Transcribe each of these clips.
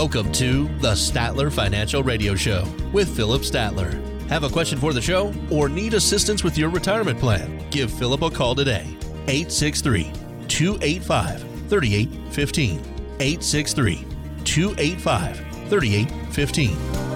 Welcome to the Statler Financial Radio Show with Philip Statler. Have a question for the show or need assistance with your retirement plan? Give Philip a call today. 863 285 3815. 863 285 3815.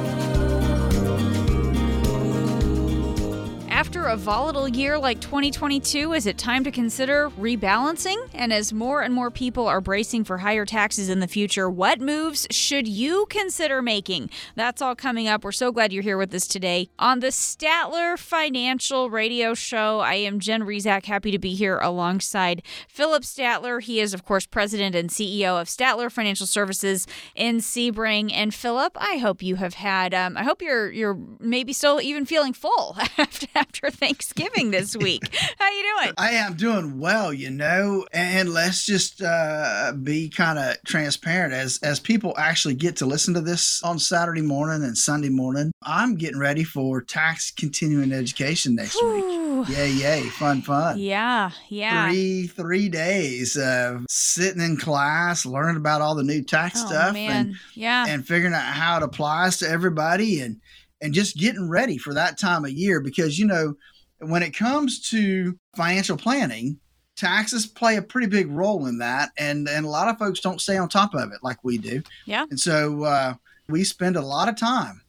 After a volatile year like 2022, is it time to consider rebalancing? And as more and more people are bracing for higher taxes in the future, what moves should you consider making? That's all coming up. We're so glad you're here with us today on the Statler Financial Radio Show. I am Jen Rizak, happy to be here alongside Philip Statler. He is, of course, president and CEO of Statler Financial Services in Sebring. And Philip, I hope you have had. Um, I hope you're you're maybe still even feeling full after after Thanksgiving this week. How you doing? I am doing well, you know, and let's just uh, be kind of transparent as as people actually get to listen to this on Saturday morning and Sunday morning. I'm getting ready for tax continuing education next Whew. week. Yay, yay, fun, fun. Yeah, yeah. Three three days of sitting in class, learning about all the new tax oh, stuff, man. and yeah. and figuring out how it applies to everybody and and just getting ready for that time of year because you know when it comes to financial planning taxes play a pretty big role in that and and a lot of folks don't stay on top of it like we do Yeah. and so uh, we spend a lot of time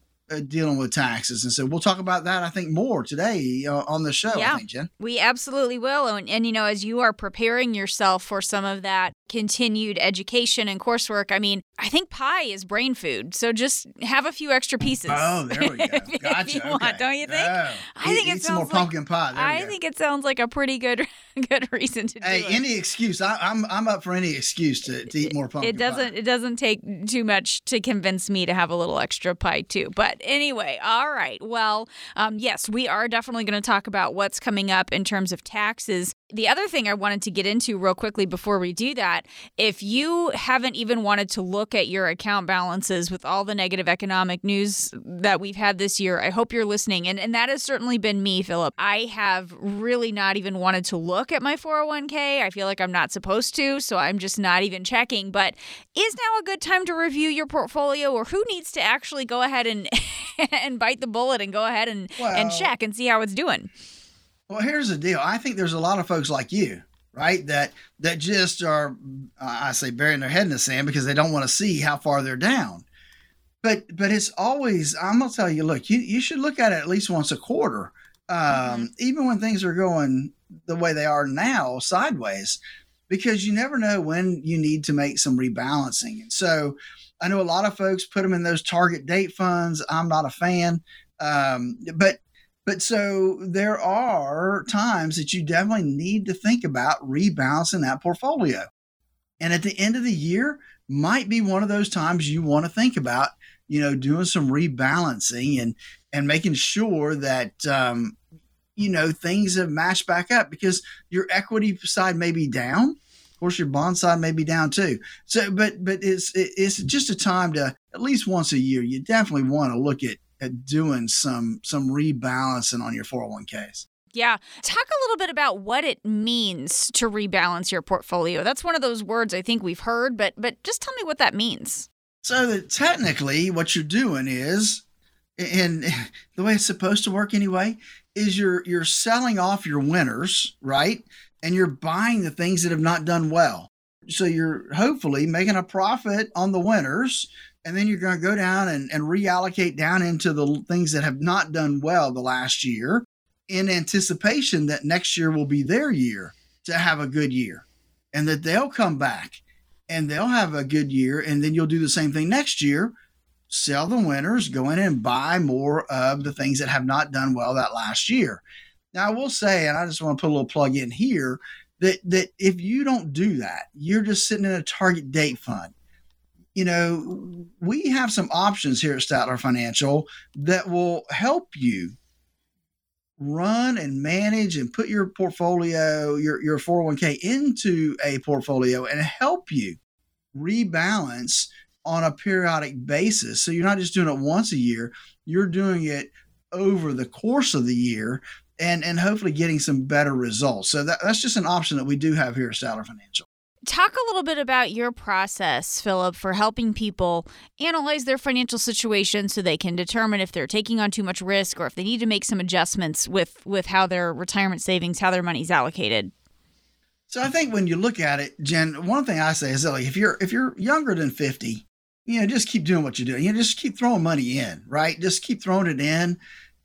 dealing with taxes and so we'll talk about that i think more today uh, on the show Yeah. i think jen We absolutely will. And, and, you know, as you are preparing yourself for some of that continued education and coursework, I mean, I think pie is brain food. So just have a few extra pieces. oh there we go if, if gotcha you want, don't you think? Oh. I Eat- think it eat some more like- pumpkin pie I go. think it sounds like a pretty good good reason to do Hey, it. any excuse. I, I'm I'm up for any excuse to, to eat more pumpkin it doesn't pie. it doesn't take too much to convince me to have a little extra pie too but anyway all right well um, yes we are definitely going to talk about what's coming up in terms of taxes the other thing i wanted to get into real quickly before we do that if you haven't even wanted to look at your account balances with all the negative economic news that we've had this year i hope you're listening. And, and that has certainly been me philip. I have really not even wanted to look at my 401k i feel like i'm not supposed to so i'm just not even checking. But is now a good time to review your portfolio or who needs to actually go ahead and and bite the bullet and go ahead and and check and see how it's doing Well, here's the deal. I think there's a lot of folks like you, right? That that just are, uh, I say, burying their head in the sand because they don't want to see how far they're down. But but it's always. I'm gonna tell you. Look, you you should look at it at least once a quarter. Um, Even when things are going the way they are now, sideways, because you never know when you need to make some rebalancing. And so, I know a lot of folks put them in those target date funds. I'm not a fan. Um, but but so there are times that you definitely need to think about rebalancing that portfolio. And at the end of the year might be one of those times you want to think about, you know, doing some rebalancing and and making sure that um, you know things have matched back up because your equity side may be down. Of course, your bond side may be down too. So, but but it's it's just a time to at least once a year. You definitely want to look at at doing some some rebalancing on your 401ks. Yeah. Talk a little bit about what it means to rebalance your portfolio. That's one of those words I think we've heard, but but just tell me what that means. So that technically what you're doing is and the way it's supposed to work anyway is you're you're selling off your winners, right? And you're buying the things that have not done well. So you're hopefully making a profit on the winners and then you're going to go down and, and reallocate down into the things that have not done well the last year in anticipation that next year will be their year to have a good year and that they'll come back and they'll have a good year and then you'll do the same thing next year. Sell the winners go in and buy more of the things that have not done well that last year. Now i will say and i just want to put a little plug in here that that if you don't do that you're just sitting in a target date fund you know we have some options here at statler financial that will help you run and manage and put your portfolio your, your 401k into a portfolio and help you rebalance on a periodic basis. So you're not just doing it once a year you're doing it over the course of the year and and hopefully getting some better results. So that, that's just an option that we do have here at statler financial Talk a little bit about your process, Philip, for helping people analyze their financial situation so they can determine if they're taking on too much risk or if they need to make some adjustments with with how their retirement savings, how their money's allocated. So I think when you look at it, Jen, one thing I say is like if you're if you're younger than 50, you know, just keep doing what you're doing. You know, just keep throwing money in, right? Just keep throwing it in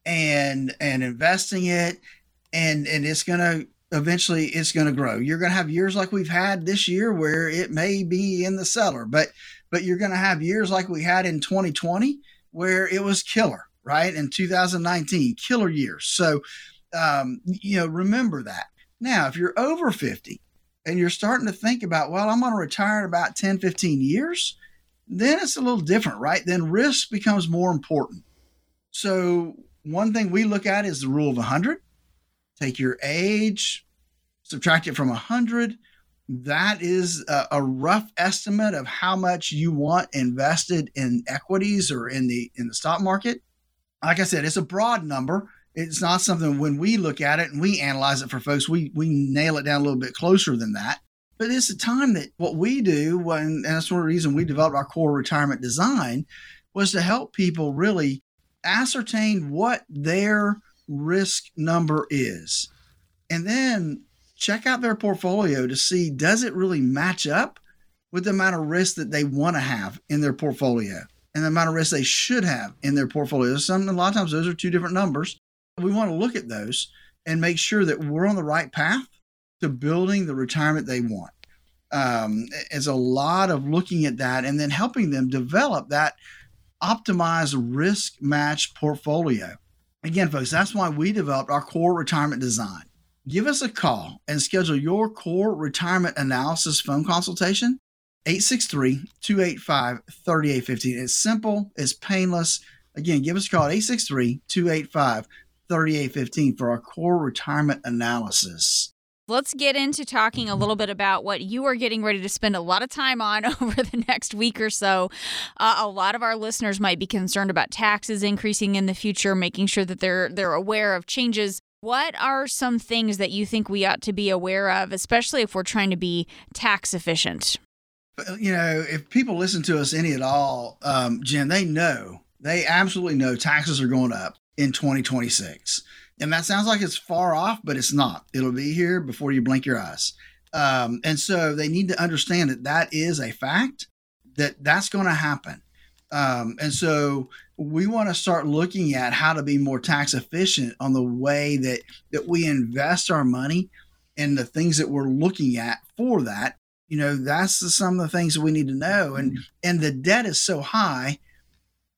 and and investing it and and it's gonna eventually it's going to grow. You're going to have years like we've had this year where it may be in the cellar, but but you're going to have years like we had in 2020 where it was killer, right? In 2019, killer years. So um, you know, remember that. Now, if you're over 50 and you're starting to think about, well, I'm going to retire in about 10, 15 years, then it's a little different, right? Then risk becomes more important. So one thing we look at is the rule of 100 take your age, subtract it from 100. That is a, a, rough estimate of how much you want invested in equities or in the in the stock market. Like I said, it's a broad number. It's not something when we look at it and we analyze it for folks, we we nail it down a little bit closer than that. But it's a time that what we do when and that's one of the reason we developed our core retirement design was to help people really ascertain what their risk number is. And then check out their portfolio to see does it really match up with the amount of risk that they want to have in their portfolio and the amount of risk they should have in their portfolio. Some a lot of times those are two different numbers. We want to look at those and make sure that we're on the right path to building the retirement they want. Um, it's a lot of looking at that and then helping them develop that optimized risk match portfolio. Again, folks, that's why we developed our core retirement design. Give us a call and schedule your core retirement analysis phone consultation. 863 285 3815. It's simple, it's painless. Again, give us a call at 863 285 3815 for our core retirement analysis. Let's get into talking a little bit about what you are getting ready to spend a lot of time on over the next week or so. Uh, a lot of our listeners might be concerned about taxes increasing in the future, making sure that they're they're aware of changes. What are some things that you think we ought to be aware of, especially if we're trying to be tax efficient? You know, if people listen to us any at all, um, Jen, they know, they absolutely know taxes are going up in 2026. And that sounds like it's far off, but it's not. It'll be here before you blink your eyes. Um, and so they need to understand that that is a fact, that that's going to happen. Um, and so we want to start looking at how to be more tax efficient on the way that that we invest our money and the things that we're looking at for that. You know, that's some of the things that we need to know. And and the debt is so high,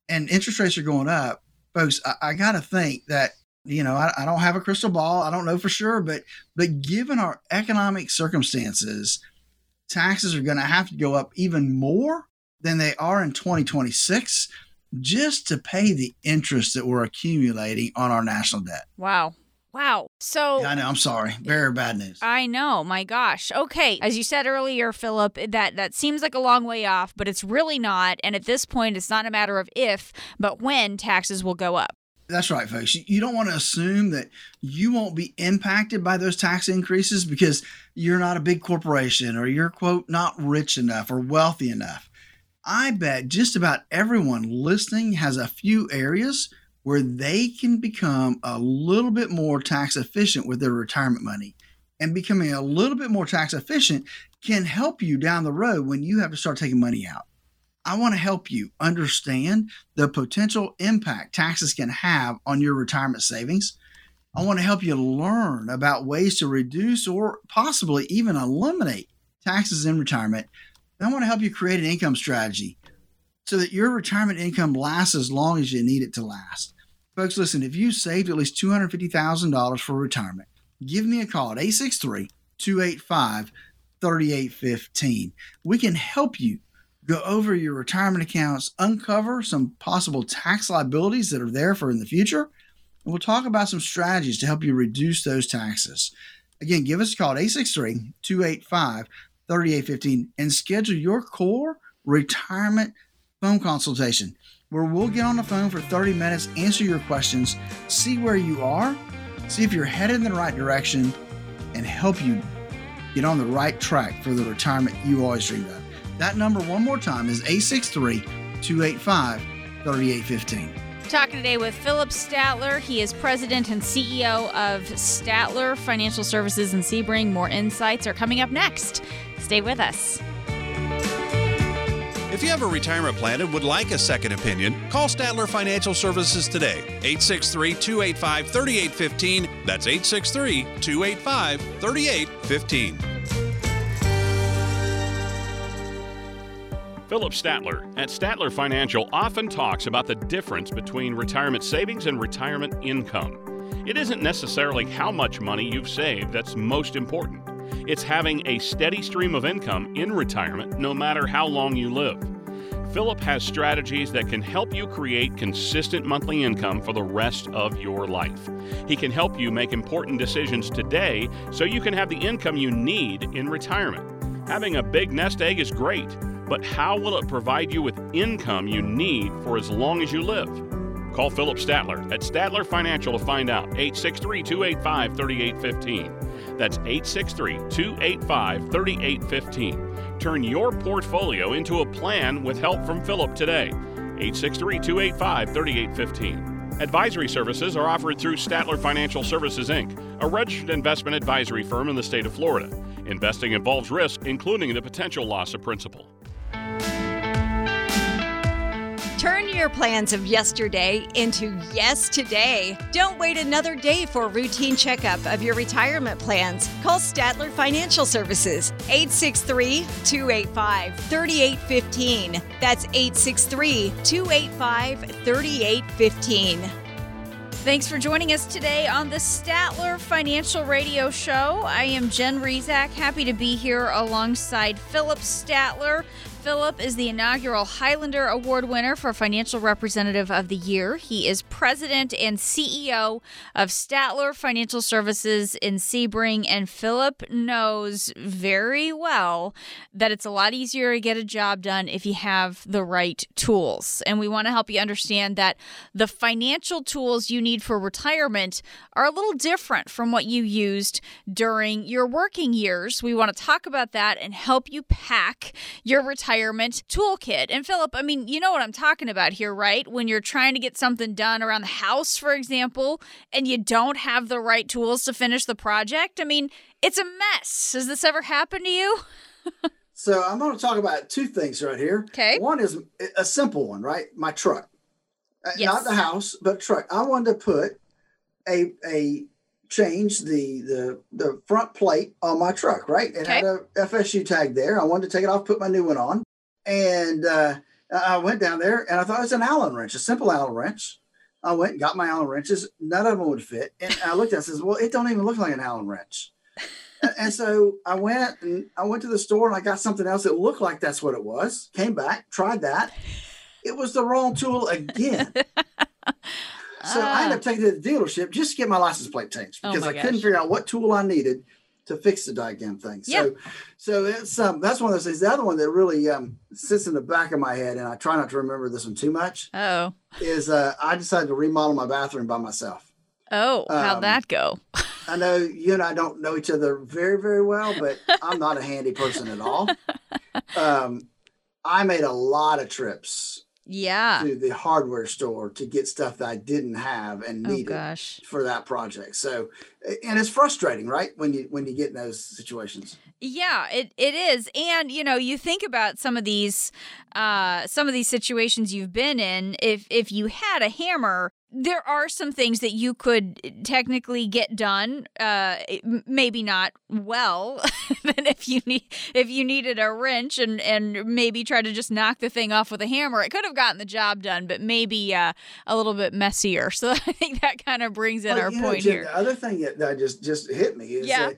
and interest rates are going up, folks. I, I got to think that you know, I, I, don't have a crystal ball. I don't know for sure, but but given our economic circumstances, taxes are going to have to go up even more than they are in 2026 just to pay the interest that we're accumulating on our national debt. Wow. Wow. So yeah, I know. I'm sorry. Very bad news. I know. My gosh. Okay. As you said earlier, Philip, that that seems like a long way off, but it's really not. And at this point, it's not a matter of if, but when taxes will go up. That's right, folks. You don't want to assume that you won't be impacted by those tax increases because you're not a big corporation or you're, quote, not rich enough or wealthy enough. I bet just about everyone listening has a few areas where they can become a little bit more tax efficient with their retirement money. And becoming a little bit more tax efficient can help you down the road when you have to start taking money out. I want to help you understand the potential impact taxes can have on your retirement savings. I want to help you learn about ways to reduce or possibly even eliminate taxes in retirement. I want to help you create an income strategy so that your retirement income lasts as long as you need it to last. Folks, listen, if you saved at least $250,000 for retirement, give me a call at 863 285 3815. We can help you go over your retirement accounts, uncover some possible tax liabilities that are there for in the future, and we'll talk about some strategies to help you reduce those taxes. Again, give us a call at 863 285 3815 and schedule your core retirement phone consultation where we'll get on the phone for 30 minutes, answer your questions, see where you are, see if you're headed in the right direction, and help you get on the right track for the retirement you always dreamed of. That number, one more time, is 863 285 3815. Talking today with Philip Statler. He is president and CEO of Statler Financial Services in Sebring. More insights are coming up next. Stay with us. If you have a retirement plan and would like a second opinion, call Statler Financial Services today. 863 285 3815. That's 863 285 3815. Phillip Statler at Statler Financial often talks about the difference between retirement savings and retirement income. It isn't necessarily how much money you've saved that's most important. It's having a steady stream of income in retirement no matter how long you live. Philip has strategies that can help you create consistent monthly income for the rest of your life. He can help you make important decisions today so you can have the income you need in retirement. Having a big nest egg is great, but how will it provide you with income you need for as long as you live? Call Philip Statler at Statler Financial to find out. 863 285 3815. That's 863 285 3815. Turn your portfolio into a plan with help from Philip today. 863 285 3815. Advisory services are offered through Statler Financial Services Inc., a registered investment advisory firm in the state of Florida. Investing involves risk, including the potential loss of principal. Turn your plans of yesterday into yes today. Don't wait another day for a routine checkup of your retirement plans. Call Statler Financial Services 863 285 3815. That's 863 285 3815. Thanks for joining us today on the Statler Financial Radio Show. I am Jen Rizak, happy to be here alongside Philip Statler. Philip is the inaugural Highlander Award winner for Financial Representative of the Year. He is president and CEO of Statler Financial Services in Sebring, and Philip knows very well that it's a lot easier to get a job done if you have the right tools. And we want to help you understand that the financial tools you need for retirement are a little different from what you used during your working years. We want to talk about that and help you pack your retirement toolkit. And Philip, I mean, you know what I'm talking about here, right? When you're trying to get something done around the house, for example, and you don't have the right tools to finish the project. I mean, it's a mess. Has this ever happened to you? so I'm going to talk about two things right here. Okay. One is a simple one, right? My truck. Uh, Yes. Not the house, but truck. I wanted to put a a change the the the front plate on my truck, right? It had a FSU tag there. I wanted to take it off, put my new one on, and uh, I went down there and I thought it was an Allen wrench, a simple Allen wrench. I went and got my Allen wrenches. None of them would fit, and I looked at it and says, "Well, it don't even look like an Allen wrench." And so I went and I went to the store and I got something else that looked like that's what it was. Came back, tried that. It was the wrong tool again. So I ah. ended up taking it to the dealership just to get my license plate changed Oh because my I couldn't figure out what tool I needed to fix the goddamn thing. Yeah. So, so it's um, that's one of those things. The other one that really um, sits in the back of my head, and I try not to remember this one too much, Oh. is uh, I decided to remodel my bathroom by myself. Oh, how'd Um, that go? I know you and I don't know each other very, very well, but I'm not a handy person at all. Um, I made a lot of trips Yeah. to the hardware store to get stuff that I didn't have and Oh needed gosh. for that project. So, and it's frustrating, right? When you when you get in those situations. Yeah, it, it is. And you know, you think about some of these uh some of these situations you've been in, if if you had a hammer, there are some things that you could technically get done uh maybe not well than if you need if you needed a wrench and and maybe try to just knock the thing off with a hammer it could have gotten the job done but maybe uh, a little bit messier so i think that kind of brings in Well, our you know, point Jen, here The other thing that, that just just hit me is Yeah. that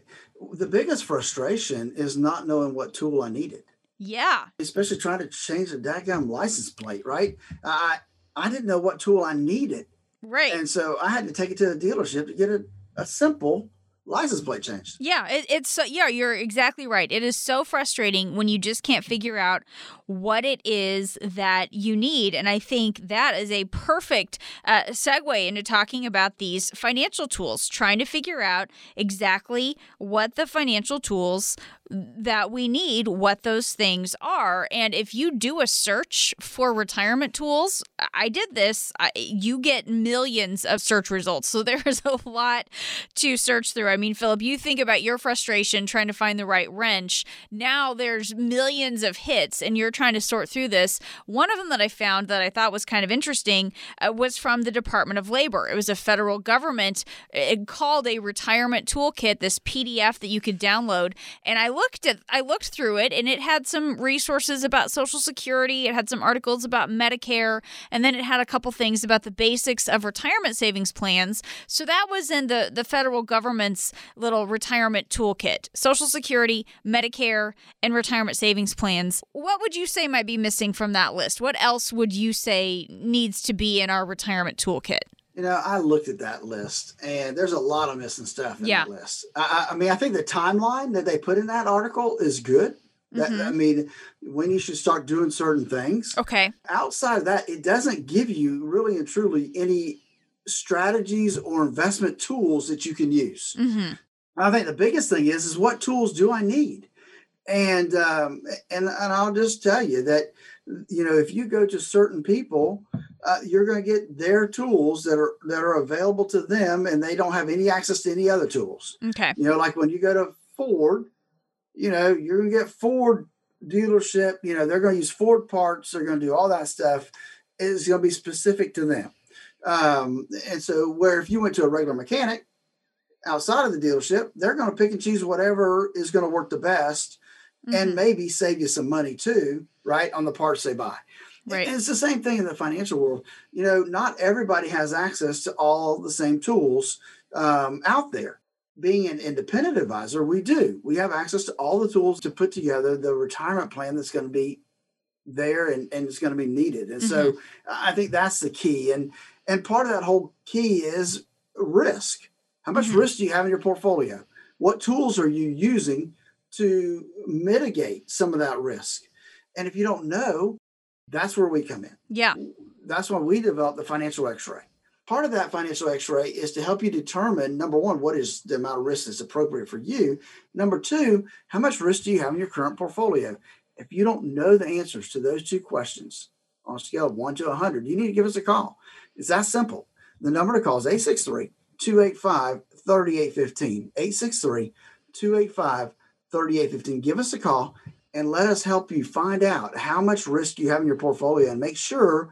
the biggest frustration is not knowing what tool I needed, yeah especially trying to change the daggum license plate. Right? I I didn't know what tool I needed, right and so I had to take it to the dealership to get a, a simple license plate changed. Yeah, it, it's so, yeah, you're exactly right. It is so frustrating when you just can't figure out what it is that you need. And I think that is a perfect uh, segue into talking about these financial tools, trying to figure out exactly what the financial tools that we need what those things are. And if you do a search for retirement tools, I did this, I, you get millions of search results. So there's a lot to search through. I mean, Philip, you think about your frustration trying to find the right wrench. Now there's millions of hits and you're trying to sort through this. One of them that I found that I thought was kind of interesting uh, was from the Department of Labor. It was a federal government it called a retirement toolkit, this PDF that you could download. And I looked at I looked through it and it had some resources about social security, it had some articles about Medicare, and then it had a couple things about the basics of retirement savings plans. So that was in the the federal government's little retirement toolkit. Social security, Medicare, and retirement savings plans. What would you say might be missing from that list? What else would you say needs to be in our retirement toolkit? You know, I looked at that list, and there's a lot of missing stuff in yeah. that list. I, I, mean, I think the timeline that they put in that article is good. That, mm-hmm. I mean, when you should start doing certain things. Okay. Outside of that, it doesn't give you really and truly any strategies or investment tools that you can use. Mm-hmm. I think the biggest thing is is what tools do I need, and um, and and I'll just tell you that you know if you go to certain people uh, you're going to get their tools that are that are available to them and they don't have any access to any other tools. Okay. You know like when you go to ford you know you're going to get ford dealership you know they're going to use ford parts they're going to do all that stuff. It's going to be specific to them. Um, and so where if you went to a regular mechanic outside of the dealership they're going to pick and choose whatever is going to work the best mm-hmm. and maybe save you some money too right on the parts they buy Right. And it's the same thing in the financial world. You know, not everybody has access to all the same tools um, out there. Being an independent advisor, we do. We have access to all the tools to put together the retirement plan that's going to be there and, and it's going to be needed. And mm-hmm. so I think that's the key. And and part of that whole key is risk. How much mm-hmm. risk do you have in your portfolio? What tools are you using to mitigate some of that risk? And if you don't know, that's where we come in. Yeah. That's why we developed the financial x ray. Part of that financial x ray is to help you determine number one, what is the amount of risk that's appropriate for you? Number two, how much risk do you have in your current portfolio? If you don't know the answers to those two questions on a scale of one to 100, you need to give us a call. It's that simple. The number to call is 863 285 3815. 863 285 3815. Give us a call and let us help you find out how much risk you have in your portfolio and make sure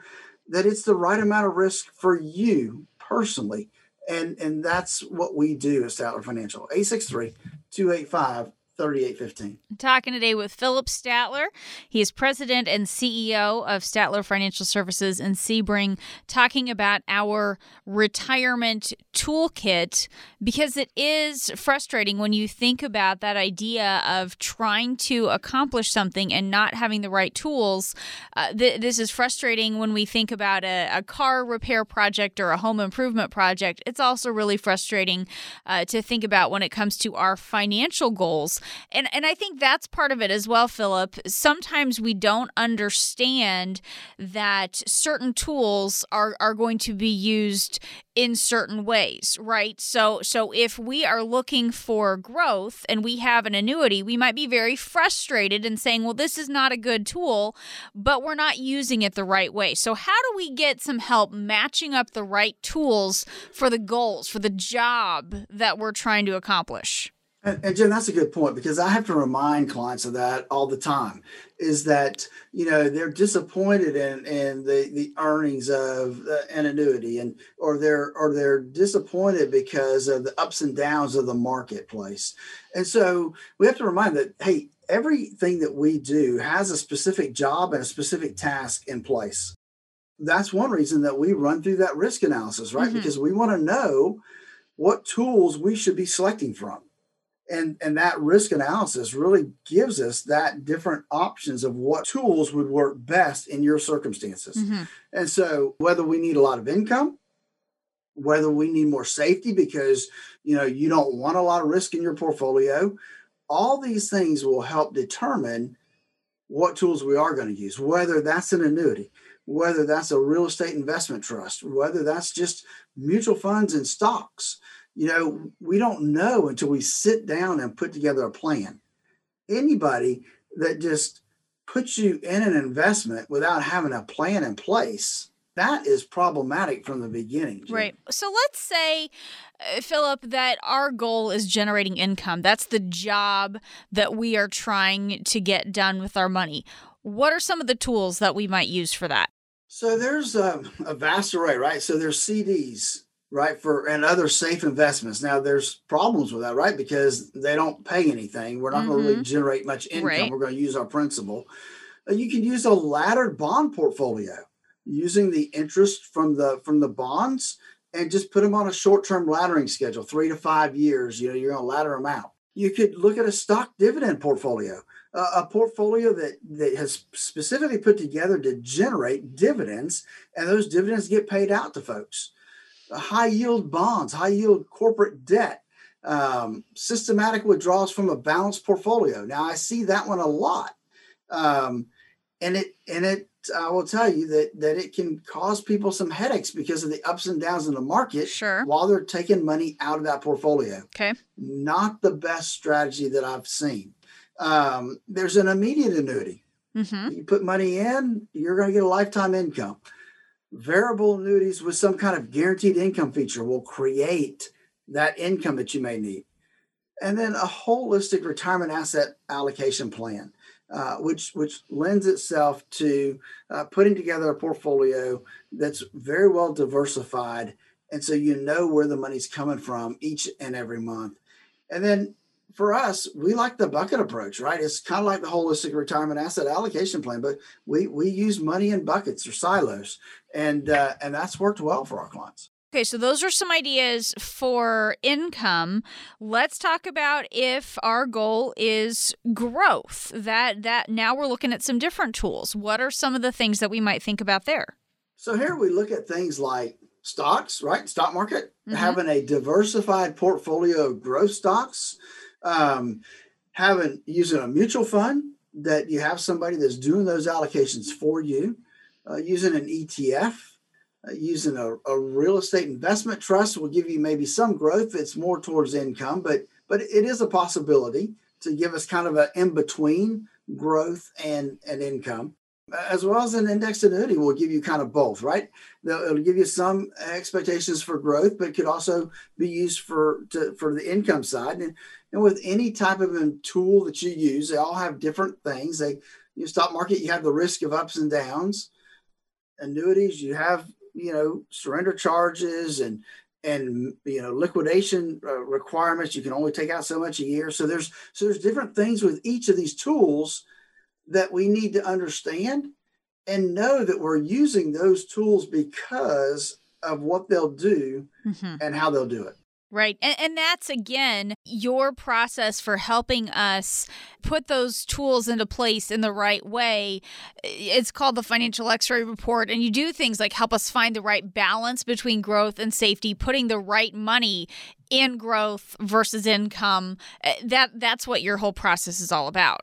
that it's the right amount of risk for you personally. And and that's what we do at Statler Financial. 863 285 3815. Talking today with Philip Statler. He is president and CEO of Statler Financial Services in Sebring, talking about our retirement toolkit because it is frustrating when you think about that idea of trying to accomplish something and not having the right tools. Uh, th- this is frustrating when we think about a, a, car repair project or a home improvement project. It's also really frustrating uh, to think about when it comes to our financial goals and and I think that's part of it as well, Philip. Sometimes we don't understand that certain tools are are going to be used in certain ways, right? So so if we are looking for growth and we have an annuity, we might be very frustrated and saying, "Well, this is not a good tool, but we're not using it the right way." So how do we get some help matching up the right tools for the goals, for the job that we're trying to accomplish? And, and Jen, that's a good point because I have to remind clients of that all the time. Is that you know they're disappointed in in the the earnings of an annuity, and or they're or they're disappointed because of the ups and downs of the marketplace, and so we have to remind that hey, everything that we do has a specific job and a specific task in place. That's one reason that we run through that risk analysis, right? Mm-hmm. Because we want to know what tools we should be selecting from and and that risk analysis really gives us that different options of what tools would work best in your circumstances mm-hmm. and so whether we need a lot of income whether we need more safety because you know you don't want a lot of risk in your portfolio. All these things will help determine what tools we are going to use, whether that's an annuity, whether that's a real estate investment trust, whether that's just mutual funds and stocks. You know, we don't know until we sit down and put together a plan. Anybody that just puts you in an investment without having a plan in place, that is problematic from the beginning. Jen. Right. So let's say, uh, Philip, that our goal is generating income. That's the job that we are trying to get done with our money. What are some of the tools that we might use for that? So there's a, a vast array, right? So there's CDs, right, for and other safe investments. Now there's problems with that, right? Because they don't pay anything. We're not mm-hmm. going to really generate much income. Right. We're going to use our principal. Uh, you can use a laddered bond portfolio using the interest from the from the bonds and just put them on a short-term laddering schedule, three to five years. You know, you're going to ladder them out. You could look at a stock dividend portfolio a portfolio that, that has specifically put together to generate dividends, and those dividends get paid out to folks. High yield bonds, high yield corporate debt, um, systematic withdrawals from a balanced portfolio. Now I see that one a lot, um, and it and it I will tell you that that it can cause people some headaches because of the ups and downs in the market. Sure. While they're taking money out of that portfolio. Okay. Not the best strategy that I've seen. Um, there's an immediate annuity. Mm-hmm. You put money in, you're going to get a lifetime income. Variable annuities with some kind of guaranteed income feature will create that income that you may need. And then a holistic retirement asset allocation plan, uh, which which lends itself to uh, putting together a portfolio that's very well diversified, and so you know where the money's coming from each and every month. And then for us, we like the bucket approach, right? It's kind of like the holistic retirement asset allocation plan, but we we use money in buckets or silos, and uh, and that's worked well for our clients. Okay, so those are some ideas for income. Let's talk about if our goal is growth. That that now we're looking at some different tools. What are some of the things that we might think about there? So here we look at things like stocks, right? Stock market, mm-hmm. having a diversified portfolio of growth stocks um, having using a mutual fund that you have somebody that's doing those allocations for you, uh, using an ETF, uh, using a, a, real estate investment trust will give you maybe some growth. It's more towards income, but but it is a possibility to give us kind of an in between growth and and income as well as an indexed annuity will give you kind of both, right? It'll give you some expectations for growth, but could also be used for to, for the income side. And, and with any type of tool that you use, they all have different things. They, you stock market, you have the risk of ups and downs. Annuities, you have you know surrender charges and and you know liquidation uh, requirements. You can only take out so much a year. So there's so there's different things with each of these tools that we need to understand and know that we're using those tools because of what they'll do mm-hmm. and how they'll do it. Right. And, and, that's again your process for helping us put those tools into place in the right way. It's called the financial x ray report. And you do things like help us find the right balance between growth and safety, putting the right money in growth versus income. Eh, that That's what your whole process is all about.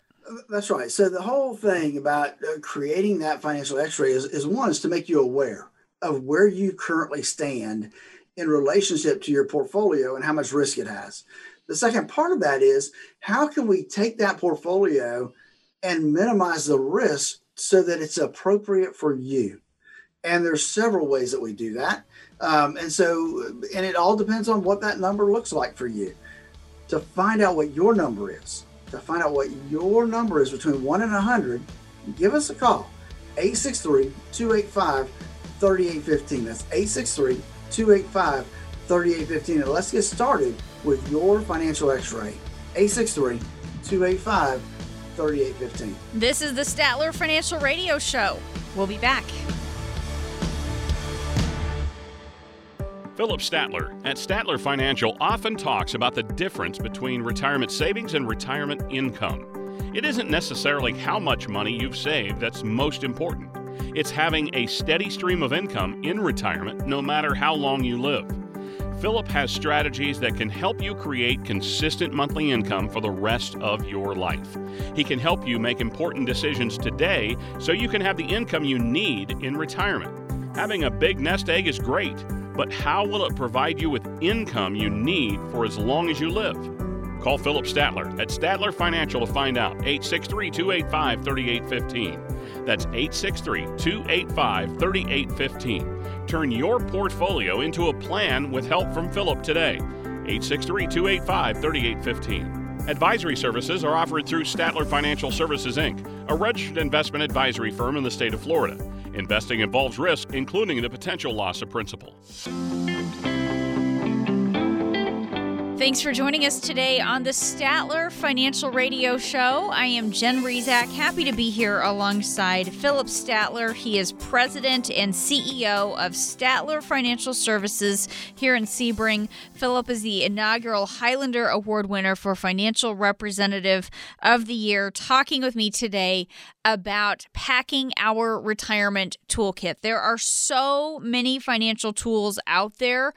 That's right. So the whole thing about uh, creating that financial X-ray is, is one is to make you aware of where you currently stand in relationship to your portfolio and how much risk it has. The second part of that is how can we take that portfolio and minimize the risk so that it's appropriate for you? And there's several ways that we do that. Um, and so, and it all depends on what that number looks like for you. To find out what your number is, to find out what your number is between 1 and 100, give us a call. 863 285 3815. That's 863 285 3815. And let's get started with your financial x ray. 863 285 3815. This is the Statler Financial Radio Show. We'll be back. Philip Statler at Statler Financial often talks about the difference between retirement savings and retirement income. It isn't necessarily how much money you've saved that's most important. It's having a steady stream of income in retirement no matter how long you live. Philip has strategies that can help you create consistent monthly income for the rest of your life. He can help you make important decisions today so you can have the income you need in retirement. Having a big nest egg is great, but how will it provide you with income you need for as long as you live? Call Philip Statler at Statler Financial to find out. 863 285 3815. That's 863 285 3815. Turn your portfolio into a plan with help from Philip today. 863 285 3815. Advisory services are offered through Statler Financial Services, Inc., a registered investment advisory firm in the state of Florida. Investing involves risk, including the potential loss of principal. Thanks for joining us today on the Statler Financial Radio Show. I am Jen Rizak, happy to be here alongside Philip Statler. He is president and CEO of Statler Financial Services here in Sebring. Philip is the inaugural Highlander Award winner for Financial Representative of the Year, talking with me today about packing our retirement toolkit. There are so many financial tools out there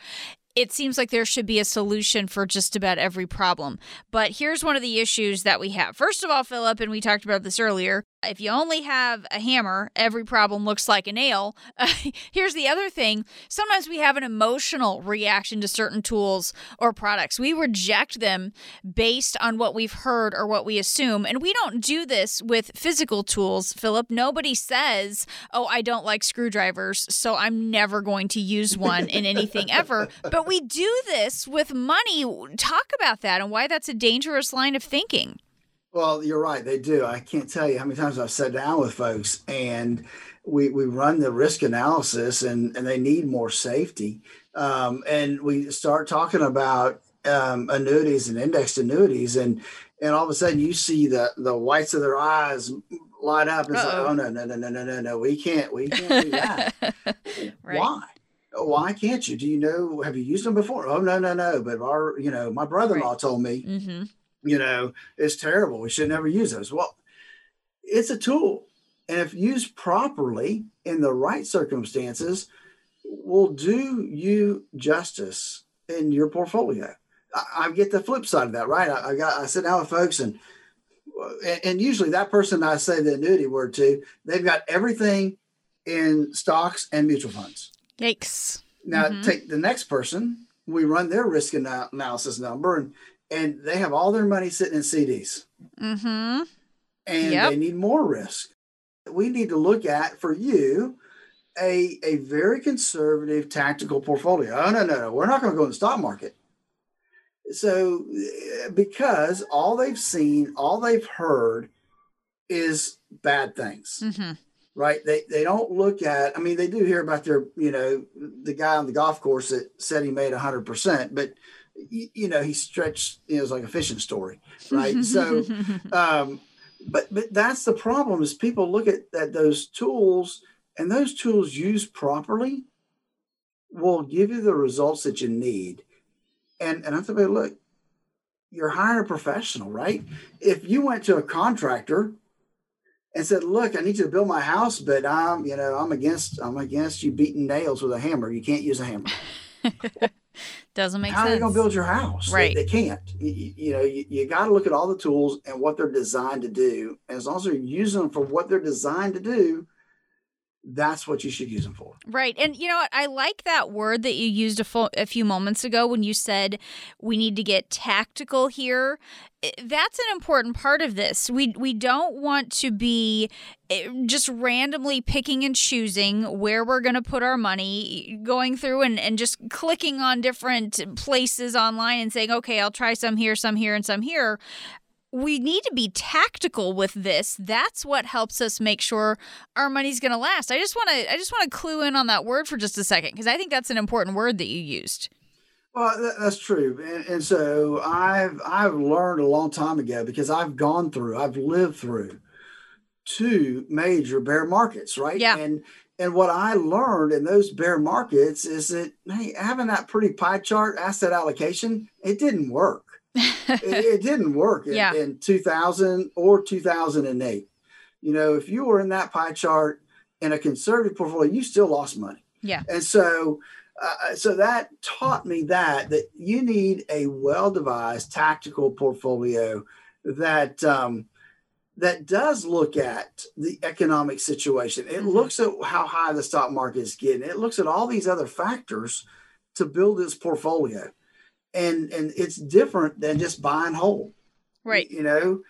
it seems like there should be a solution for just about every problem. But here's one of the issues that we have. First of all, Philip, and we talked about this earlier, if you only have a hammer, every problem looks like a nail. Uh, here's the other thing sometimes we have an emotional reaction to certain tools or products. We reject them based on what we've heard or what we assume. And we don't do this with physical tools, Philip. Nobody says, oh, I don't like screwdrivers, so I'm never going to use one in anything ever. But we do this with money. Talk about that and why that's a dangerous line of thinking. Well, you're right. They do. I can't tell you how many times I've sat down with folks and we, we run the risk analysis and, and they need more safety. Um, and we start talking about um, annuities and indexed annuities and and all of a sudden you see the the whites of their eyes light up and say, oh no, no, no, no, no, no, no, we can't, we can't do that. right. Why? Why can't you? Do you know? Have you used them before? Oh no, no, no. But our, you know, my brother-in-law right. told me. Mm-hmm you know, it's terrible. We should never use those. Well, it's a tool. And if used properly in the right circumstances, will do you justice in your portfolio. I, I get the flip side of that, right? I, I, got I sit down with folks and and usually that person I say the annuity word to, they've got everything in stocks and mutual funds. Yikes. Now mm-hmm. take the next person, we run their risk analysis number and and they have all their money sitting in CDs. Mm-hmm. And yep. they need more risk. We need to look at for you a, a very conservative tactical portfolio. Oh, no, no, no. We're not going to go in the stock market. So, because all they've seen, all they've heard is bad things. Mm-hmm right? They they don't look at. I mean, they do hear about their, you know, the guy on the golf course that said he made hundred percent, but you, you know, he stretched, you know, it was like a fishing story, right? so, um, but but that's the problem is people look at, at those tools and those tools used properly will give you the results that you need. And and I thought, look, you're hiring a professional, right? If you went to a contractor and said, "Look, I need you to build my house, but I'm, you know, I'm against, I'm against you beating nails with a hammer. You can't use a hammer." Doesn't make How sense. How are they going to build your house? Right. They, they can't. You, you know, you, you got to look at all the tools and what they're designed to do. As long as you're using them for what they're designed to do, that's what you should use them for. Right. And you know what? I like that word that you used a, fo- a few moments ago when you said we need to get tactical here. That's an important part of this. We we don't want to be eh, just randomly picking and choosing where we're going to put our money, going through and, and just clicking on different places online and saying, okay, I'll try some here, some here, and some here we need to be tactical with this. That's what helps us make sure our money's going to last. I just want to I just want to clue in on that word for just a second because I think that's an important word that you used. Well, that's true, and, and, so I've I've learned a long time ago because I've gone through, I've lived through two major bear markets, right? Yeah. And and what I learned in those bear markets is that hey, having that pretty pie chart asset allocation, it didn't work it, it, didn't work in, yeah. in 2000 or 2008. You know, if you were in that pie chart in a conservative portfolio, you still lost money. Yeah. And so uh, so that taught me that that you need a well devised tactical portfolio that um, that does look at the economic situation. It mm-hmm. looks at how high the stock market is getting. It looks at all these other factors to build its portfolio, and and it's different than just buy and hold. Right. You know,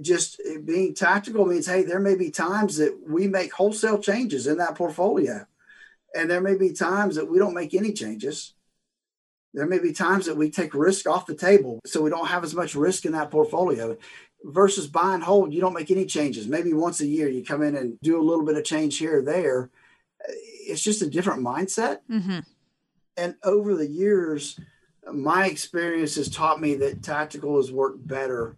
just being tactical means hey, there may be times that we make wholesale changes in that portfolio, and there may be times that we don't make any changes. There may be times that we take risk off the table, so we don't have as much risk in that portfolio versus buy and hold, you don't make any changes. Maybe once a year you come in and do a little bit of change here or there. It's just a different mindset. Mm-hmm. And over the years, my experience has taught me that tactical has worked better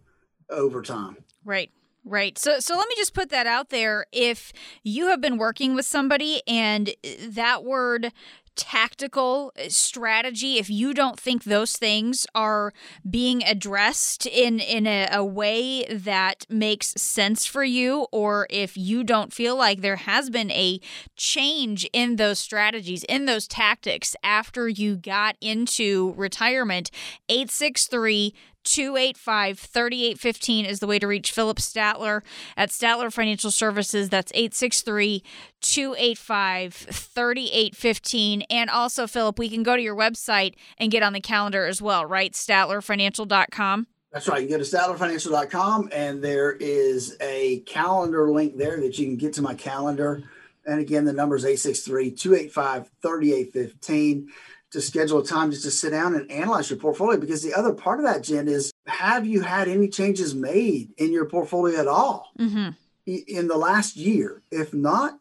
over time. Right. Right. So so let me just put that out there. If you have been working with somebody and that word tactical uh, strategy if you don't think those things are being addressed in in a, a, way that makes sense for you or if you don't feel like there has been a change in those strategies in those tactics after you got into retirement 863 285 3815 is the way to reach Phillip Statler at Statler Financial Services. That's 863 285 3815. And also, Phillip, we can go to your website and get on the calendar as well, right? StatlerFinancial.com. That's right. You go to statlerfinancial.com and there is a calendar link there that you can get to my calendar. And again, the number is 863 285 3815 to schedule a time just to sit down and analyze your portfolio. Because the other part of that, Jen, is have you had any changes made in your portfolio at all mm-hmm. in the last year? If not,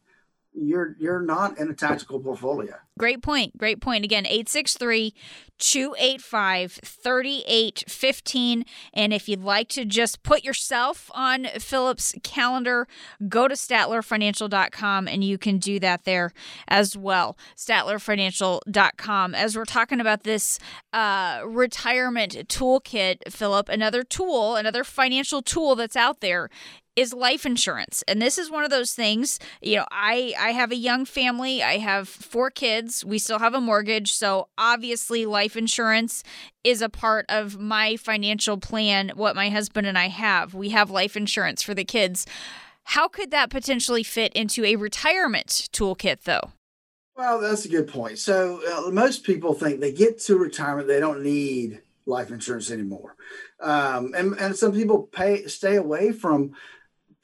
you're you're not in a tactical portfolio. Great point. Great point. Again, 863 285 3815. And if you'd like to just put yourself on Phillip's calendar, go to StatlerFinancial.com and you can do that there as well. StatlerFinancial.com. As we're talking about this uh, retirement toolkit, Phillip, another tool, another financial tool that's out there is life insurance. And this is one of those things, you know, I I have a young family, I have four kids, we still have a mortgage, so obviously life insurance is a part of my financial plan what my husband and I have. We have life insurance for the kids. How could that potentially fit into a retirement toolkit though? Well, that's a good point. So, uh, most people think they get to retirement, they don't need life insurance anymore. Um, and, and some people pay stay away from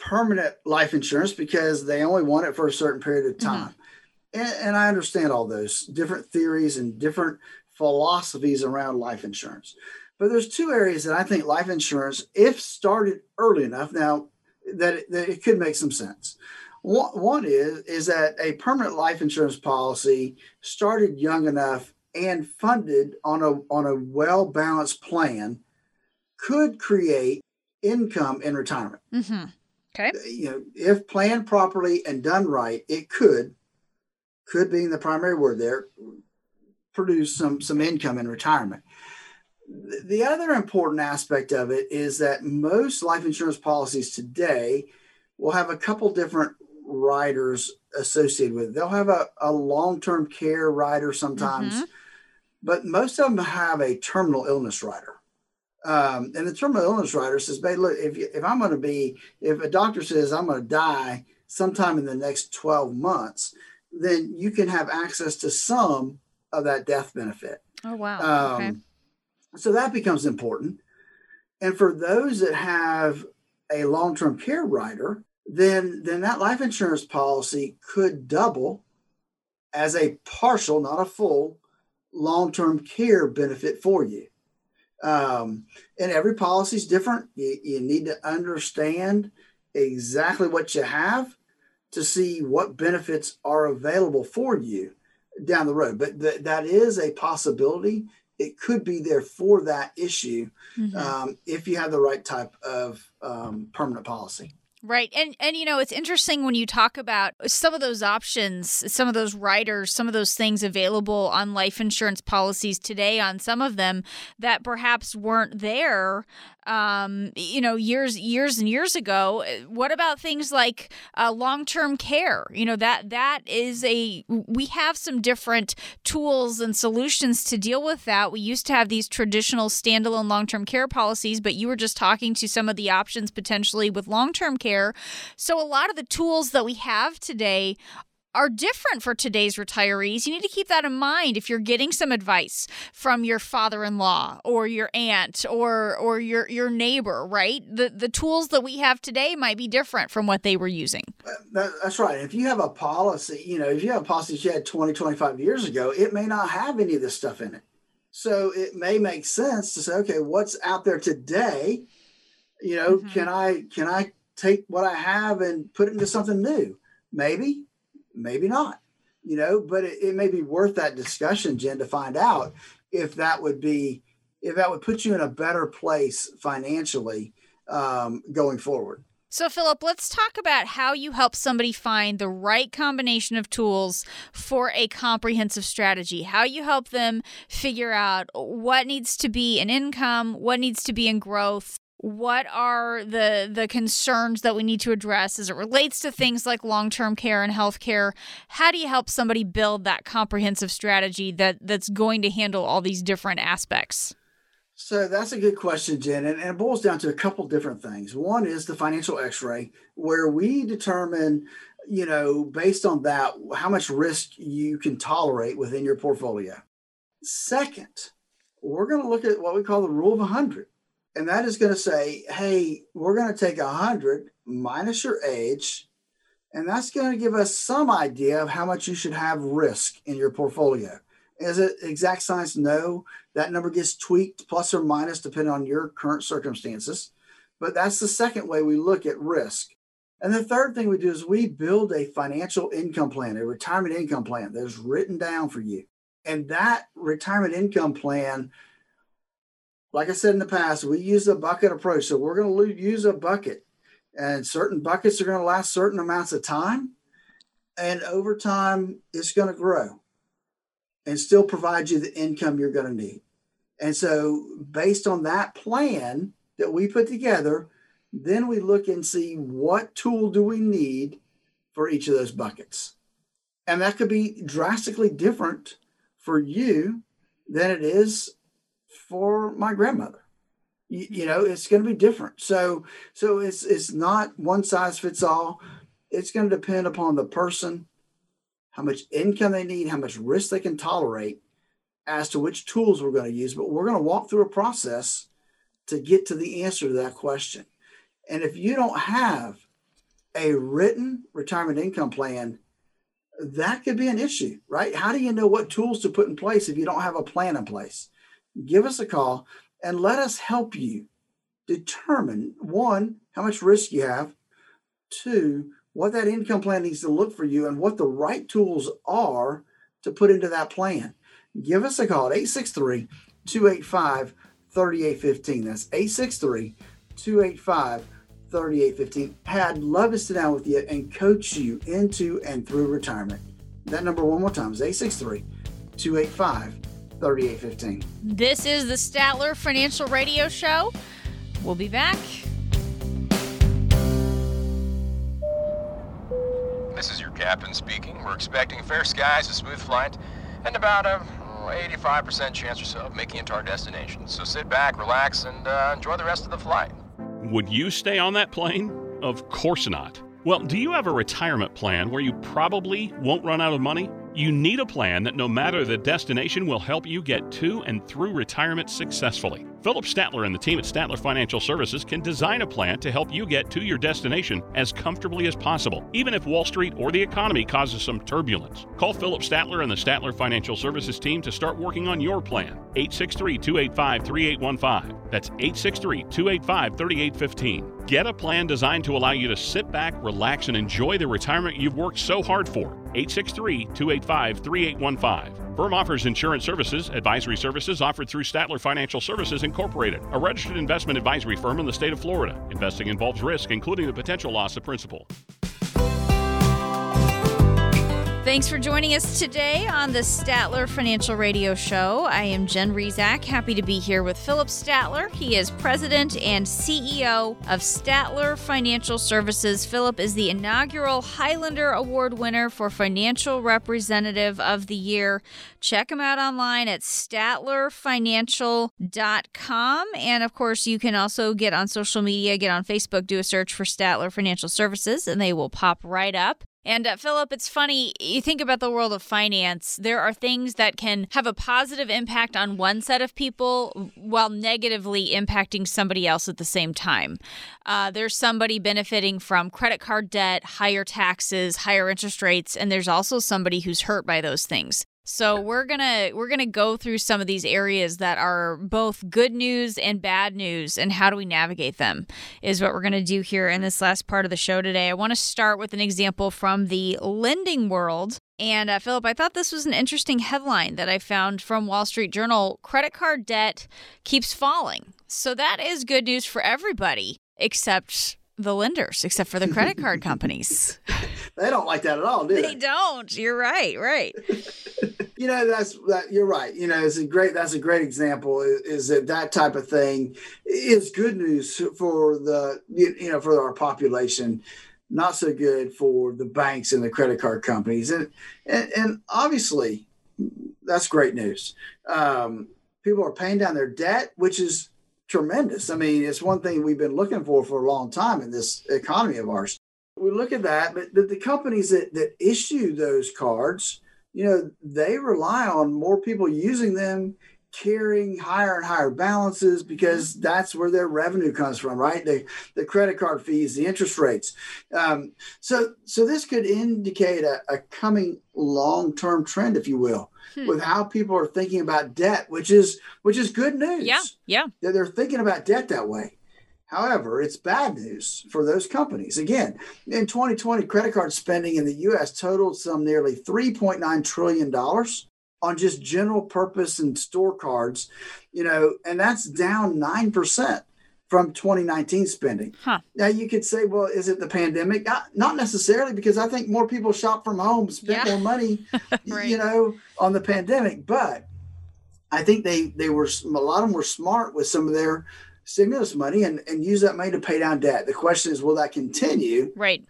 permanent life insurance because they only want it for a certain period of mm-hmm. time. Mm-hmm. And, and I understand all those different theories and different philosophies around life insurance. But there's two areas that I think life insurance, if started early enough, now that it, that it could make some sense. One, one is is that a permanent life insurance policy started young enough and funded on a on a well balanced plan could create income in retirement. Mm-hmm. Okay. You know, if planned properly and done right, it could, could being the primary word there, produce some some income in retirement. The other important aspect of it is that most life insurance policies today will have a couple different riders associated with it. They'll have a, a long-term care rider sometimes, mm-hmm. but most of them have a terminal illness rider. Um, and the terminal illness rider says, "Babe, look, if if I'm going to be, if a doctor says I'm going to die sometime in the next 12 months, then you can have access to some of that death benefit." Oh wow! Um, okay. So that becomes important. And for those that have a long-term care rider, then then that life insurance policy could double as a partial, not a full, long-term care benefit for you. Um, and every policy is different. You, you need to understand exactly what you have to see what benefits are available for you down the road. But th- that is a possibility. It could be there for that issue mm-hmm. um, if you have the right type of um, permanent policy. Right. And and you know, it's interesting when you talk about some of those options, some of those riders, some of those things available on life insurance policies today on some of them that perhaps weren't there um, you know, years, years and years ago. What about things like uh, long-term care? You know that that is a we have some different tools and solutions to deal with that. We used to have these traditional standalone long-term care policies, but you were just talking to some of the options potentially with long-term care. So a lot of the tools that we have today are different for today's retirees. You need to keep that in mind if you're getting some advice from your father-in-law or your aunt or or your your neighbor, right? The the tools that we have today might be different from what they were using. That's right. If you have a policy, you know, if you have a policy you had 20, 25 years ago, it may not have any of this stuff in it. So it may make sense to say, okay, what's out there today? You know, mm-hmm. can I can I take what I have and put it into something new? Maybe maybe not you know but it, it, may be worth that discussion jen to find out if that would be if that would put you in a better place financially um, going forward so, Phillip, let's talk about how you help somebody find the right combination of tools for a comprehensive strategy. How you help them figure out what needs to be in income, what needs to be in growth, what are the the concerns that we need to address as it relates to things like long-term care and healthcare? How do you help somebody build that comprehensive strategy that that's going to handle all these different aspects? So that's a good question jen and, and it boils down to a couple different things. One is the financial x-ray where we determine you know based on that how much risk you can tolerate within your portfolio. Second we're going to look at what we call the rule of 100 and that is going to say, hey, we're going to take 100 minus your age, and that's going to give us some idea of how much you should have risk in your portfolio. Is it exact science? No. That number gets tweaked plus or minus depending on your current circumstances. But that's the second way we look at risk. And the third thing we do is we build a financial income plan, a retirement income plan that is written down for you. And that retirement income plan like I said in the past, we use a bucket approach. So we're going to use a bucket, and certain buckets are going to last certain amounts of time. And over time, it's going to grow and still provide you the income you're going to need. And so, based on that plan that we put together, then we look and see what tool do we need for each of those buckets. And that could be drastically different for you than it is for my grandmother. You, you know, it's going to be different. So, so it's it's not one size fits all. It's going to depend upon the person, how much income they need, how much risk they can tolerate, as to which tools we're going to use. But we're going to walk through a process to get to the answer to that question. And if you don't have a written retirement income plan, that could be an issue, right? How do you know what tools to put in place if you don't have a plan in place? Give us a call and let us help you determine one, how much risk you have, two, what that income plan needs to look for you, and what the right tools are to put into that plan. Give us a call at 863 285 3815. That's 863 285 3815. I'd love to sit down with you and coach you into and through retirement. That number one more time is 863 285 3815. This is the Statler Financial Radio Show. We'll be back. This is your captain speaking. We're expecting fair skies, a smooth flight, and about a 85% chance or so of making it to our destination. So sit back, relax, and uh, enjoy the rest of the flight. Would you stay on that plane? Of course not. Well, do you have a retirement plan where you probably won't run out of money? You need a plan that no matter the destination will help you get to and through retirement successfully. Phillip Statler and the team at Statler Financial Services can design a plan to help you get to your destination as comfortably as possible, even if Wall Street or the economy causes some turbulence. Call Phillip Statler and the Statler Financial Services team to start working on your plan. 863 285 3815. That's 863 285 3815. Get a plan designed to allow you to sit back, relax, and enjoy the retirement you've worked so hard for. 863 285 3815. Firm offers insurance services, advisory services offered through Statler Financial Services Incorporated, a registered investment advisory firm in the state of Florida. Investing involves risk, including the potential loss of principal. Thanks for joining us today on the Statler Financial Radio Show. I am Jen Rizak, happy to be here with Phillip Statler. He is president and CEO of Statler Financial Services. Phillip is the inaugural Highlander Award winner for Financial Representative of the Year. Check him out online at statlerfinancial.com. And of course, you can also get on social media, get on Facebook, do a search for Statler Financial Services, and they will pop right up. And uh, Phillip, it's funny, you think about the world of finance, there are things that can have a positive impact on one set of people while negatively impacting somebody else at the same time. Uh, there's somebody benefiting from credit card debt, higher taxes, higher interest rates, and there's also somebody who's hurt by those things. So we're gonna we're gonna go through some of these areas that are both good news and bad news, and how do we navigate them is what we're gonna do here in this last part of the show today. I want to start with an example from the lending world. And uh, Phillip, I thought this was an interesting headline that I found from Wall Street Journal. Credit card debt keeps falling, so that is good news for everybody except the lenders, except for the credit card companies. they don't like that at all, do they? They don't. You're right. Right. you know, that's that. You're right. You know, it's a great. That's a great example. Is, is that that type of thing is good news for the you know for our population. Not so good for the banks and the credit card companies, and and, and obviously, that's great news. Um, people are paying down their debt, which is tremendous. I mean, it's one thing we've been looking for for a long time in this economy of ours. We look at that, but the, the companies that, that issue those cards, you know, they rely on more people using them, carrying higher and higher balances because that's where their revenue comes from, right? The the credit card fees, the interest rates. Um, so so this could indicate a, a coming long term trend, if you will hmm. with how people are thinking about debt, which is which is good news. Yeah, yeah. They're, they're thinking about debt that way. However, it's bad news for those companies. Again, in 2020, credit card spending in the U.S. totaled some nearly 3.9 trillion dollars on just general purpose and store cards, you know, and that's down nine percent from 2019 spending. Huh. Now you could say, well, is it the pandemic? Not, not necessarily, because I think more people shop from home, spend yeah. more money, right. you know, on the pandemic. But I think they they were a lot of them were smart with some of their stimulus money and and use that money to pay down debt. The question is, will that continue? Right.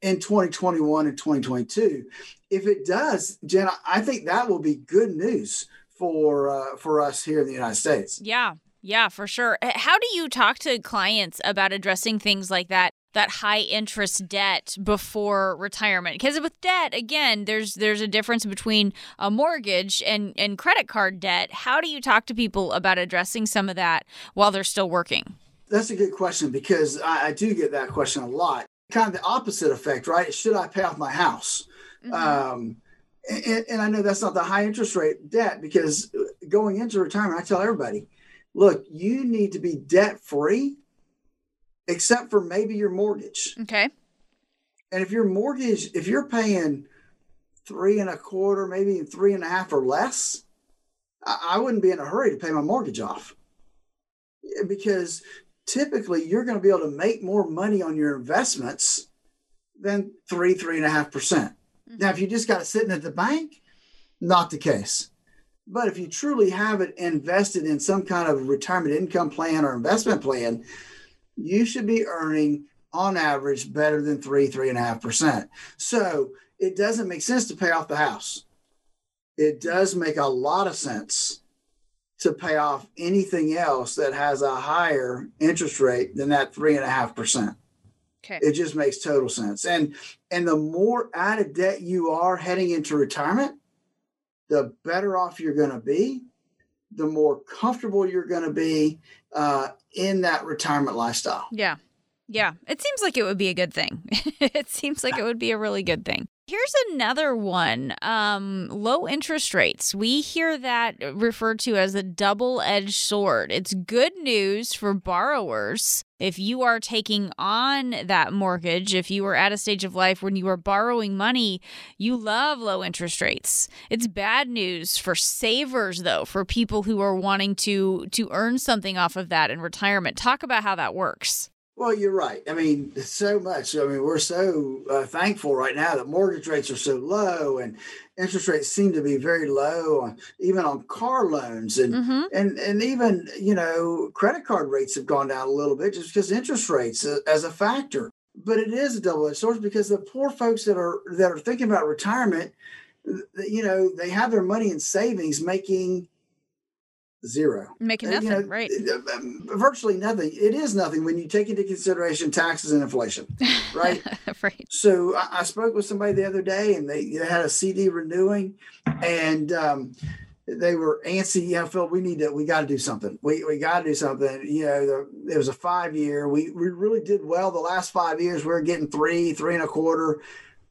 In 2021 and 2022, if it does, Jen, I think that will be good news for uh, for us here in the United States. Yeah, yeah, for sure. How do you talk to clients about addressing things like that? That high interest debt before retirement. Because with debt again there's there's a difference between a mortgage and and credit card debt. How do you talk to people about addressing some of that while they're still working? That's a good question because i, I do get that question a lot. Kind of the opposite effect right? Should i pay off my house? Mm-hmm. um, and, and i know that's not the high interest rate debt because going into retirement i tell everybody look, you need to be debt free, except for maybe your mortgage. Okay. And if your mortgage, if you're paying three and a quarter, maybe three and a half or less, I, I wouldn't be in a hurry to pay my mortgage off because typically you're going to be able to make more money on your investments than three, three and a half percent. Mm-hmm. Now, if you just got it sitting at the bank, not the case. But if you truly have it invested in some kind of retirement income plan or investment plan, you should be earning on average better than three, three and a half percent. So it doesn't make sense to pay off the house. It does make a lot of sense to pay off anything else that has a higher interest rate than that three and a half percent. Okay. It just makes total sense. And and the more out of debt you are heading into retirement, the better off you're going to be, the more comfortable you're going to be uh, in that retirement lifestyle. Yeah. Yeah, it seems like it would be a good thing. it seems like it would be a really good thing. Here's another one um, low interest rates. We hear that referred to as a double edged sword. It's good news for borrowers. If you are taking on that mortgage, if you are at a stage of life when you are borrowing money, you love low interest rates. It's bad news for savers though, for people who are wanting to to earn something off of that in retirement. Talk about how that works. Well, you're right. I mean, so much. I mean, we're so uh, thankful right now that mortgage rates are so low and interest rates seem to be very low, on, even on car loans, and mm-hmm. and and even you know credit card rates have gone down a little bit just because interest rates uh, as a factor. But it is a double-edged sword because the poor folks that are that are thinking about retirement, you know, they have their money in savings, making zero. Making nothing, you know, right? Um, virtually nothing. It is nothing when you take into consideration taxes and inflation, right? right. So I, I, spoke with somebody the other day, and they, they had a CD renewing, and um, they were antsy. You know, Phil, we need to, we got to do something. We we got to do something. You know, the, it was a five year. We we really did well the last five years. We are getting three, three and a quarter.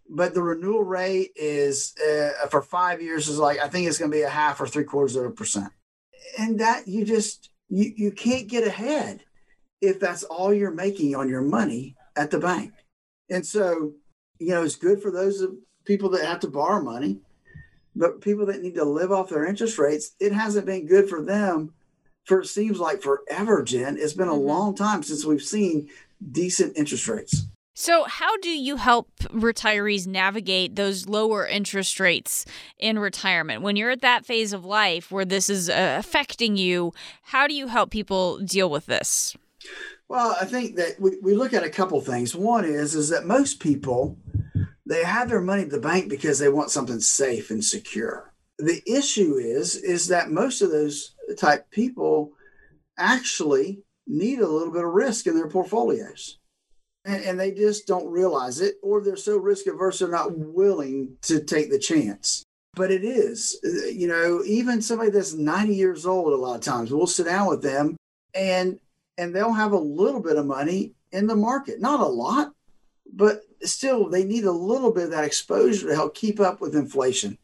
But the renewal rate is uh, for five years is like I think it's going to be a half or three quarters of a percent and that you just you, you can't get ahead if that's all you're making on your money at the bank. And so you know it's good for those people that have to borrow money but people that need to live off their interest rates it hasn't been good for them for it seems like forever jen. It's been a mm-hmm. long time since we've seen decent interest rates so, how do you help retirees navigate those lower interest rates in retirement? When you're at that phase of life where this is uh, affecting you, how do you help people deal with this? Well, I think that we, we look at a couple things. One is is that most people they have their money at the bank because they want something safe and secure. The issue is is that most of those type people actually need a little bit of risk in their portfolios and, and they just don't realize it, or they're so risk averse they're not willing to take the chance. But it is, you know, even somebody that's 90 years old, a lot of times we'll sit down with them and and they'll have a little bit of money in the market. Not a lot, but still they need a little bit of that exposure to help keep up with inflation.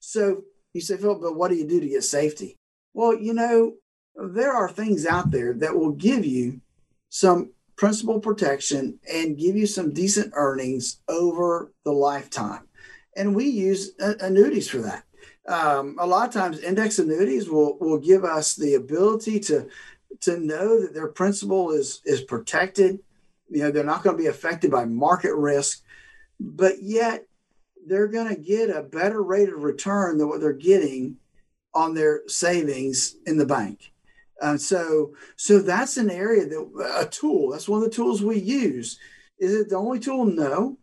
So you say, Phil, but what do you do to get safety? Well, you know, there are things out there that will give you some principal protection and give you some decent earnings over the lifetime. And we use annuities for that. Um, a lot of times, index annuities will, will give us the ability to, to know that their principal is, is protected. You know, they're not going to be affected by market risk, but yet they're going to get a better rate of return than what they're getting on their savings in the bank. And so, so that's an area that a tool. That's one of the tools we use. Is it the only tool? No,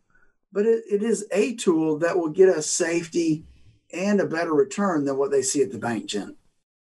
but it, it is a tool that will get us safety and a better return than what they see at the bank, Jen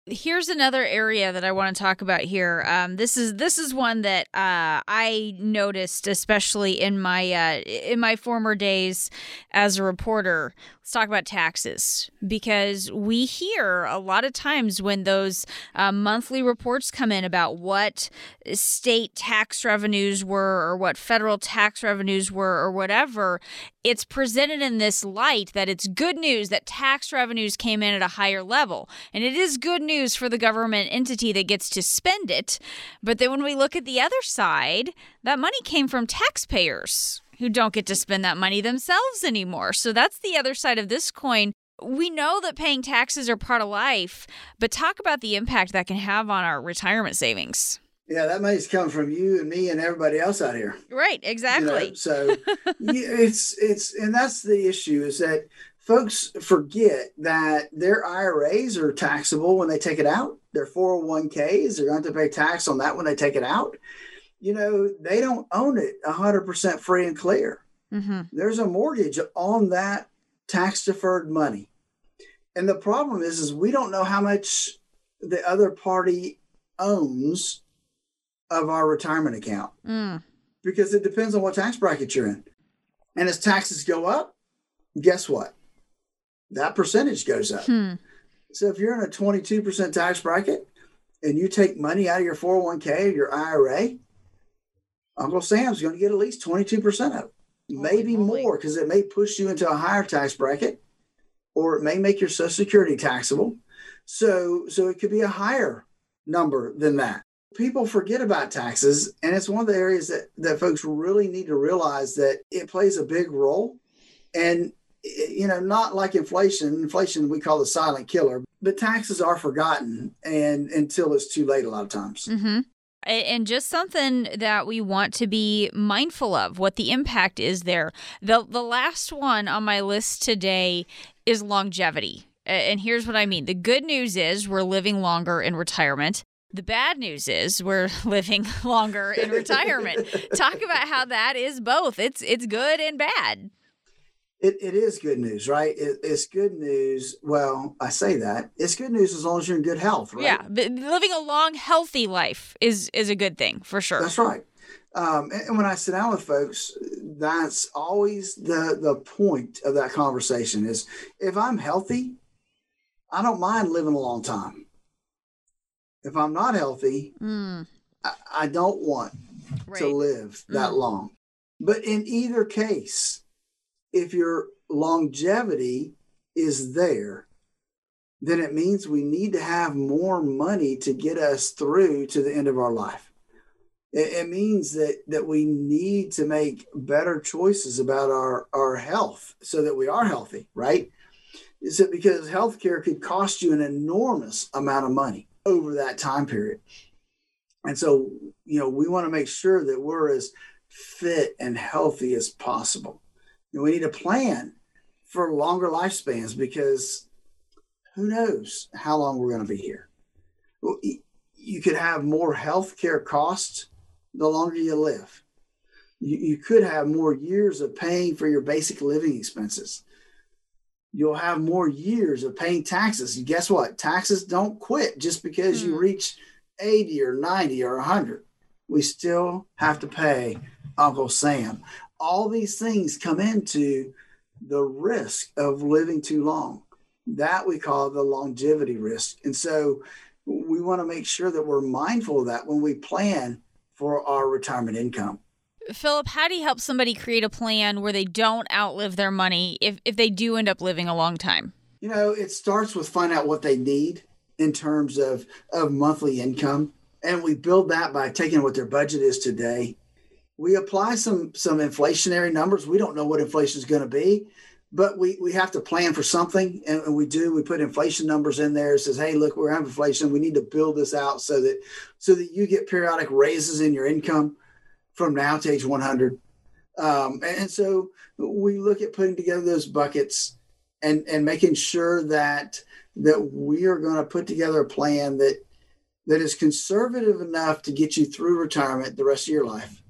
here's another area that I want to talk about here. Um, this is this is one that uh, I noticed, especially in my uh, in my former days as a reporter. Let's talk about taxes because we hear a lot of times when those uh, monthly reports come in about what state tax revenues were or what federal tax revenues were or whatever, it's presented in this light that it's good news that tax revenues came in at a higher level. And it is good news for the government entity that gets to spend it. But then when we look at the other side, that money came from taxpayers who don't get to spend that money themselves anymore. So that's the other side of this coin. We know that paying taxes are part of life, but talk about the impact that can have on our retirement savings. Yeah, that money's come from you and me and everybody else out here. Right, exactly. You know, so it's it's and that's the issue is that folks forget that their IRAs are taxable when they take it out. Their 401ks, they're going to pay tax on that when they take it out you know, they don't own it 100% free and clear. Mm-hmm. There's a mortgage on that tax deferred money. And the problem is, is we don't know how much the other party owns of our retirement account mm. because it depends on what tax bracket you're in. And as taxes go up, guess what? That percentage goes up. Hmm. So if you're in a 22% tax bracket and you take money out of your 401k or your IRA, Uncle Sam's going to get at least 22% of it, maybe more because it may push you into a higher tax bracket or it may make your social security taxable. So so it could be a higher number than that. People forget about taxes and it's one of the areas that that folks really need to realize that it plays a big role and you know not like inflation inflation we call the silent killer but taxes are forgotten and until it's too late a lot of times Mm-hmm. And just something that we want to be mindful of what the impact is there. The the last one on my list today is longevity. And here's what I mean. The good news is we're living longer in retirement. The bad news is we're living longer in retirement. Talk about how that is both. It's it's good and bad. It, it is good news, right? It, it's good news. Well, I say that it's good news as long as you're in good health, right? Yeah, living a long, healthy life is is a good thing for sure. That's right. Um, and, and when I sit down with folks, that's always the the point of that conversation is if I'm healthy, I don't mind living a long time. If I'm not healthy, Mm, I, I don't want right. to live that Mm. long. But in either case, if your longevity is there, then it means we need to have more money to get us through to the end of our life. It, it means that that we need to make better choices about our, our health so that we are healthy, right? Is it because healthcare could cost you an enormous amount of money over that time period? And so, you know, we want to make sure that we're as fit and healthy as possible. And we need a plan for longer lifespans because who knows how long we're going to be here. You could have more health care costs the longer you live. You, you could have more years of paying for your basic living expenses. You'll have more years of paying taxes. And guess what? Taxes don't quit just because you Hmm. reach 80 or 90 or 100. We still have to pay Uncle Sam. All these things come into the risk of living too long. That we call the longevity risk. And so we want to make sure that we're mindful of that when we plan for our retirement income. Phillip, how do you help somebody create a plan where they don't outlive their money if, if they do end up living a long time? You know, it starts with finding out what they need in terms of, of monthly income. And we build that by taking what their budget is today. We apply some some inflationary numbers. We don't know what inflation is going to be, but we, we have to plan for something. And, we do. We put inflation numbers in there. It says, hey, look, we're having inflation. We need to build this out so that so that you get periodic raises in your income from now to age 100. Um, and, and so we look at putting together those buckets and and making sure that that we are going to put together a plan that that is conservative enough to get you through retirement the rest of your life,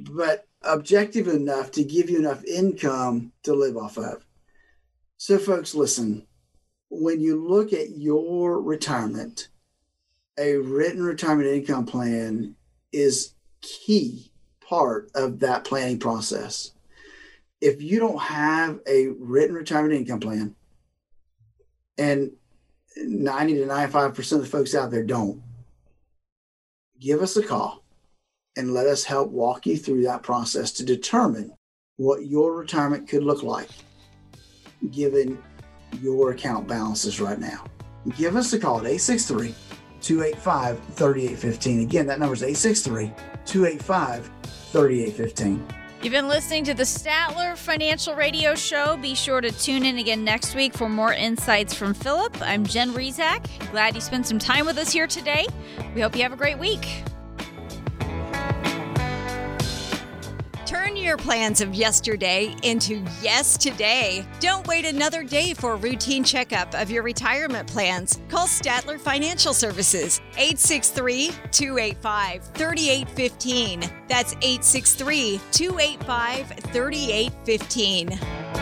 but objective enough to give you enough income to live off of. So, folks, listen. When you look at your retirement, a written retirement income plan is key part of that planning process. If you don't have a written retirement income plan, and 90 to 95% of the folks out there don't, give us a call and let us help walk you through that process to determine what your retirement could look like given your account balances right now. Give us a call at 863 285 3815. Again, that number is 863 285 3815. You've been listening to the Statler Financial Radio Show. Be sure to tune in again next week for more insights from Phillip. I'm Jen Rizak. Glad you spent some time with us here today. We hope you have a great week. Your plans of yesterday into yes today. Don't wait another day for a routine checkup of your retirement plans. Call Statler Financial Services 863 285 3815. That's 863 285 3815.